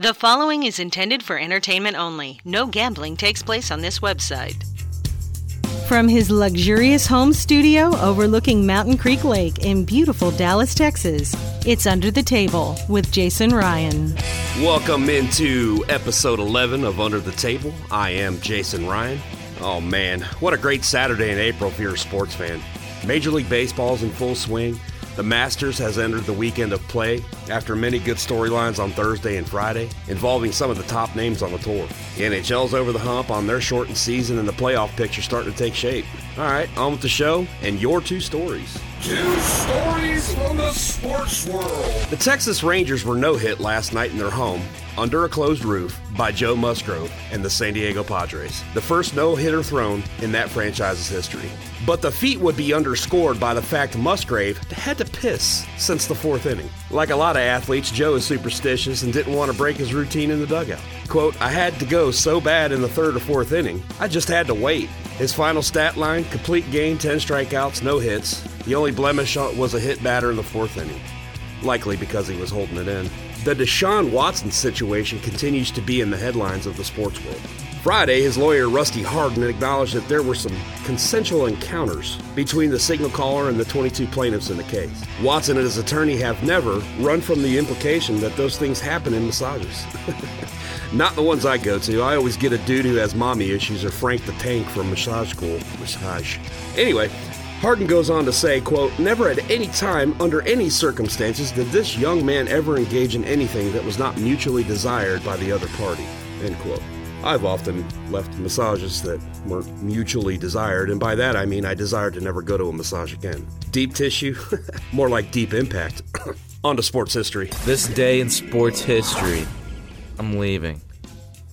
The following is intended for entertainment only. No gambling takes place on this website. From his luxurious home studio overlooking Mountain Creek Lake in beautiful Dallas, Texas, it's Under the Table with Jason Ryan. Welcome into episode 11 of Under the Table. I am Jason Ryan. Oh man, what a great Saturday in April if you're a sports fan. Major League Baseball's in full swing. The Masters has entered the weekend of play after many good storylines on Thursday and Friday involving some of the top names on the tour. The NHL's over the hump on their shortened season and the playoff picture starting to take shape. All right, on with the show and your two stories. Two stories from the sports world. The Texas Rangers were no hit last night in their home, under a closed roof, by Joe Musgrove and the San Diego Padres, the first no hitter thrown in that franchise's history. But the feat would be underscored by the fact Musgrove had to piss since the fourth inning. Like a lot of athletes, Joe is superstitious and didn't want to break his routine in the dugout. Quote, I had to go so bad in the third or fourth inning, I just had to wait. His final stat line complete game, 10 strikeouts, no hits. The only blemish was a hit batter in the fourth inning, likely because he was holding it in. The Deshaun Watson situation continues to be in the headlines of the sports world. Friday, his lawyer Rusty Hardin acknowledged that there were some consensual encounters between the signal caller and the 22 plaintiffs in the case. Watson and his attorney have never run from the implication that those things happen in massages. Not the ones I go to. I always get a dude who has mommy issues or Frank the Tank from massage school. Massage. Anyway, Hardin goes on to say, quote, Never at any time, under any circumstances, did this young man ever engage in anything that was not mutually desired by the other party. End quote. I've often left massages that weren't mutually desired, and by that I mean I desired to never go to a massage again. Deep tissue? More like deep impact. on to sports history. This day in sports history. I'm leaving.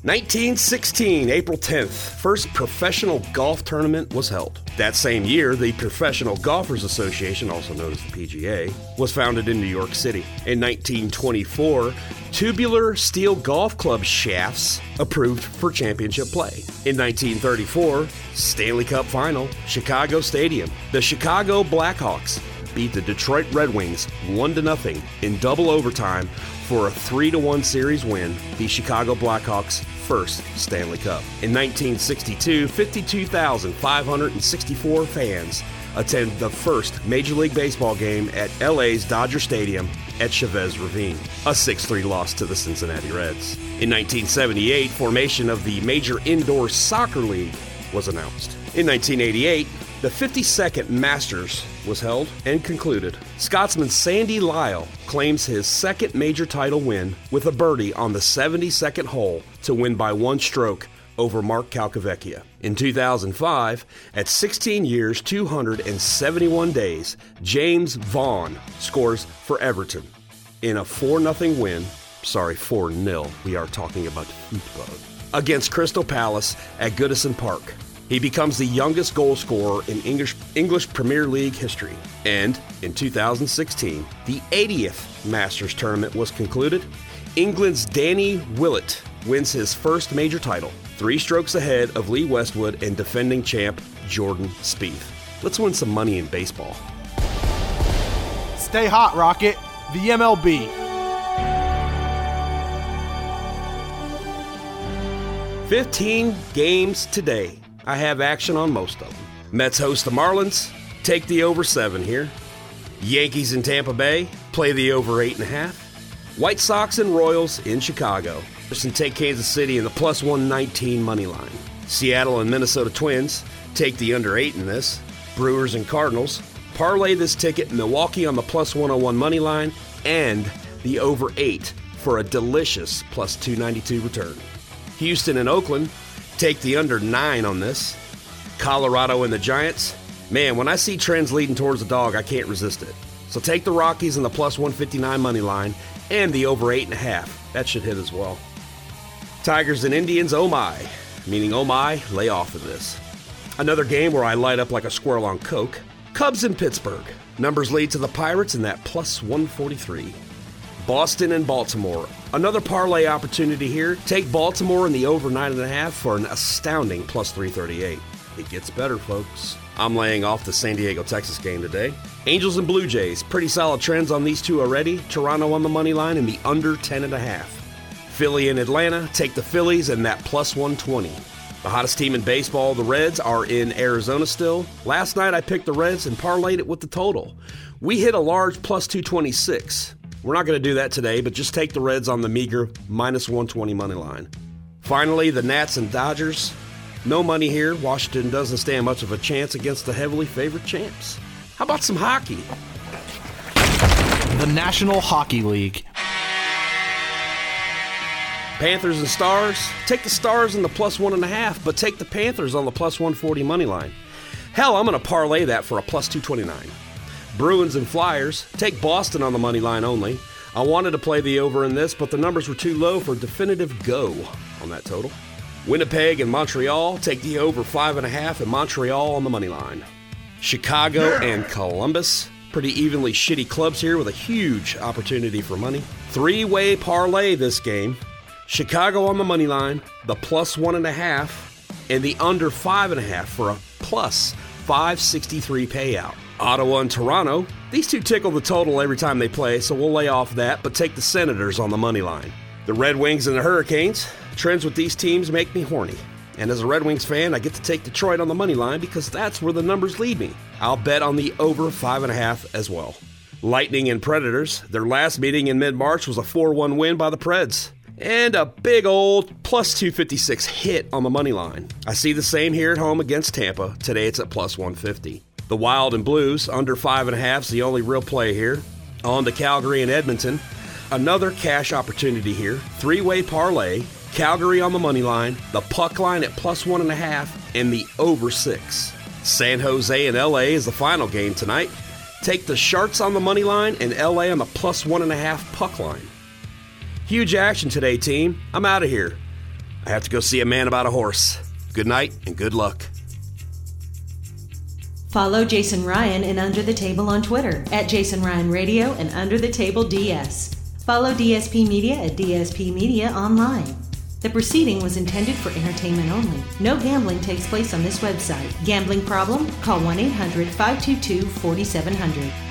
1916, April 10th, first professional golf tournament was held. That same year, the Professional Golfers Association, also known as the PGA, was founded in New York City. In 1924, tubular steel golf club shafts approved for championship play. In 1934, Stanley Cup final, Chicago Stadium. The Chicago Blackhawks beat the Detroit Red Wings 1 0 in double overtime for a 3 1 series win, the Chicago Blackhawks' first Stanley Cup. In 1962, 52,564 fans attended the first Major League Baseball game at LA's Dodger Stadium at Chavez Ravine, a 6 3 loss to the Cincinnati Reds. In 1978, formation of the Major Indoor Soccer League was announced. In 1988, the 52nd Masters was held and concluded. Scotsman Sandy Lyle claims his second major title win with a birdie on the 72nd hole to win by one stroke over Mark Calcavecchia. In 2005, at 16 years, 271 days, James Vaughan scores for Everton in a 4 0 win. Sorry, 4 0. We are talking about football. Against Crystal Palace at Goodison Park. He becomes the youngest goal scorer in English, English Premier League history. And in 2016, the 80th Masters tournament was concluded. England's Danny Willett wins his first major title, three strokes ahead of Lee Westwood and defending champ Jordan Spieth. Let's win some money in baseball. Stay hot, Rocket. The MLB. 15 games today. I have action on most of them. Mets host the Marlins, take the over seven here. Yankees in Tampa Bay, play the over eight and a half. White Sox and Royals in Chicago. And take Kansas City in the plus 119 money line. Seattle and Minnesota Twins, take the under eight in this. Brewers and Cardinals, parlay this ticket Milwaukee on the plus 101 money line and the over eight for a delicious plus 292 return. Houston and Oakland, take the under nine on this. Colorado and the Giants, man, when I see trends leading towards the dog, I can't resist it. So take the Rockies and the plus 159 money line and the over eight and a half. That should hit as well. Tigers and Indians, oh my, meaning oh my, lay off of this. Another game where I light up like a squirrel on coke. Cubs in Pittsburgh. Numbers lead to the Pirates in that plus 143. Boston and Baltimore. Another parlay opportunity here. Take Baltimore in the over 9.5 for an astounding plus 338. It gets better, folks. I'm laying off the San Diego, Texas game today. Angels and Blue Jays. Pretty solid trends on these two already. Toronto on the money line and the under 10.5. Philly and Atlanta take the Phillies and that plus 120. The hottest team in baseball, the Reds, are in Arizona still. Last night I picked the Reds and parlayed it with the total. We hit a large plus 226. We're not going to do that today, but just take the Reds on the meager minus 120 money line. Finally, the Nats and Dodgers. No money here. Washington doesn't stand much of a chance against the heavily favored champs. How about some hockey? The National Hockey League. Panthers and Stars. Take the Stars in the plus one and a half, but take the Panthers on the plus 140 money line. Hell, I'm going to parlay that for a plus 229. Bruins and Flyers. Take Boston on the money line only. I wanted to play the over in this, but the numbers were too low for definitive go on that total. Winnipeg and Montreal take the over five and a half, and Montreal on the money line. Chicago and Columbus, pretty evenly shitty clubs here with a huge opportunity for money. Three way parlay this game. Chicago on the money line, the plus one and a half, and the under five and a half for a plus 563 payout. Ottawa and Toronto, these two tickle the total every time they play, so we'll lay off that, but take the Senators on the money line. The Red Wings and the Hurricanes, trends with these teams make me horny. And as a Red Wings fan, I get to take Detroit on the money line because that's where the numbers lead me. I'll bet on the over five and a half as well. Lightning and Predators, their last meeting in mid March was a 4 1 win by the Preds and a big old plus 256 hit on the money line. I see the same here at home against Tampa. Today it's at plus 150. The Wild and Blues, under five and a half, is the only real play here. On to Calgary and Edmonton. Another cash opportunity here. Three way parlay. Calgary on the money line, the puck line at plus one and a half, and the over six. San Jose and LA is the final game tonight. Take the Sharks on the money line and LA on the plus one and a half puck line. Huge action today, team. I'm out of here. I have to go see a man about a horse. Good night and good luck. Follow Jason Ryan and Under the Table on Twitter at Jason Ryan Radio and Under the Table DS. Follow DSP Media at DSP Media online. The proceeding was intended for entertainment only. No gambling takes place on this website. Gambling problem? Call 1 800 522 4700.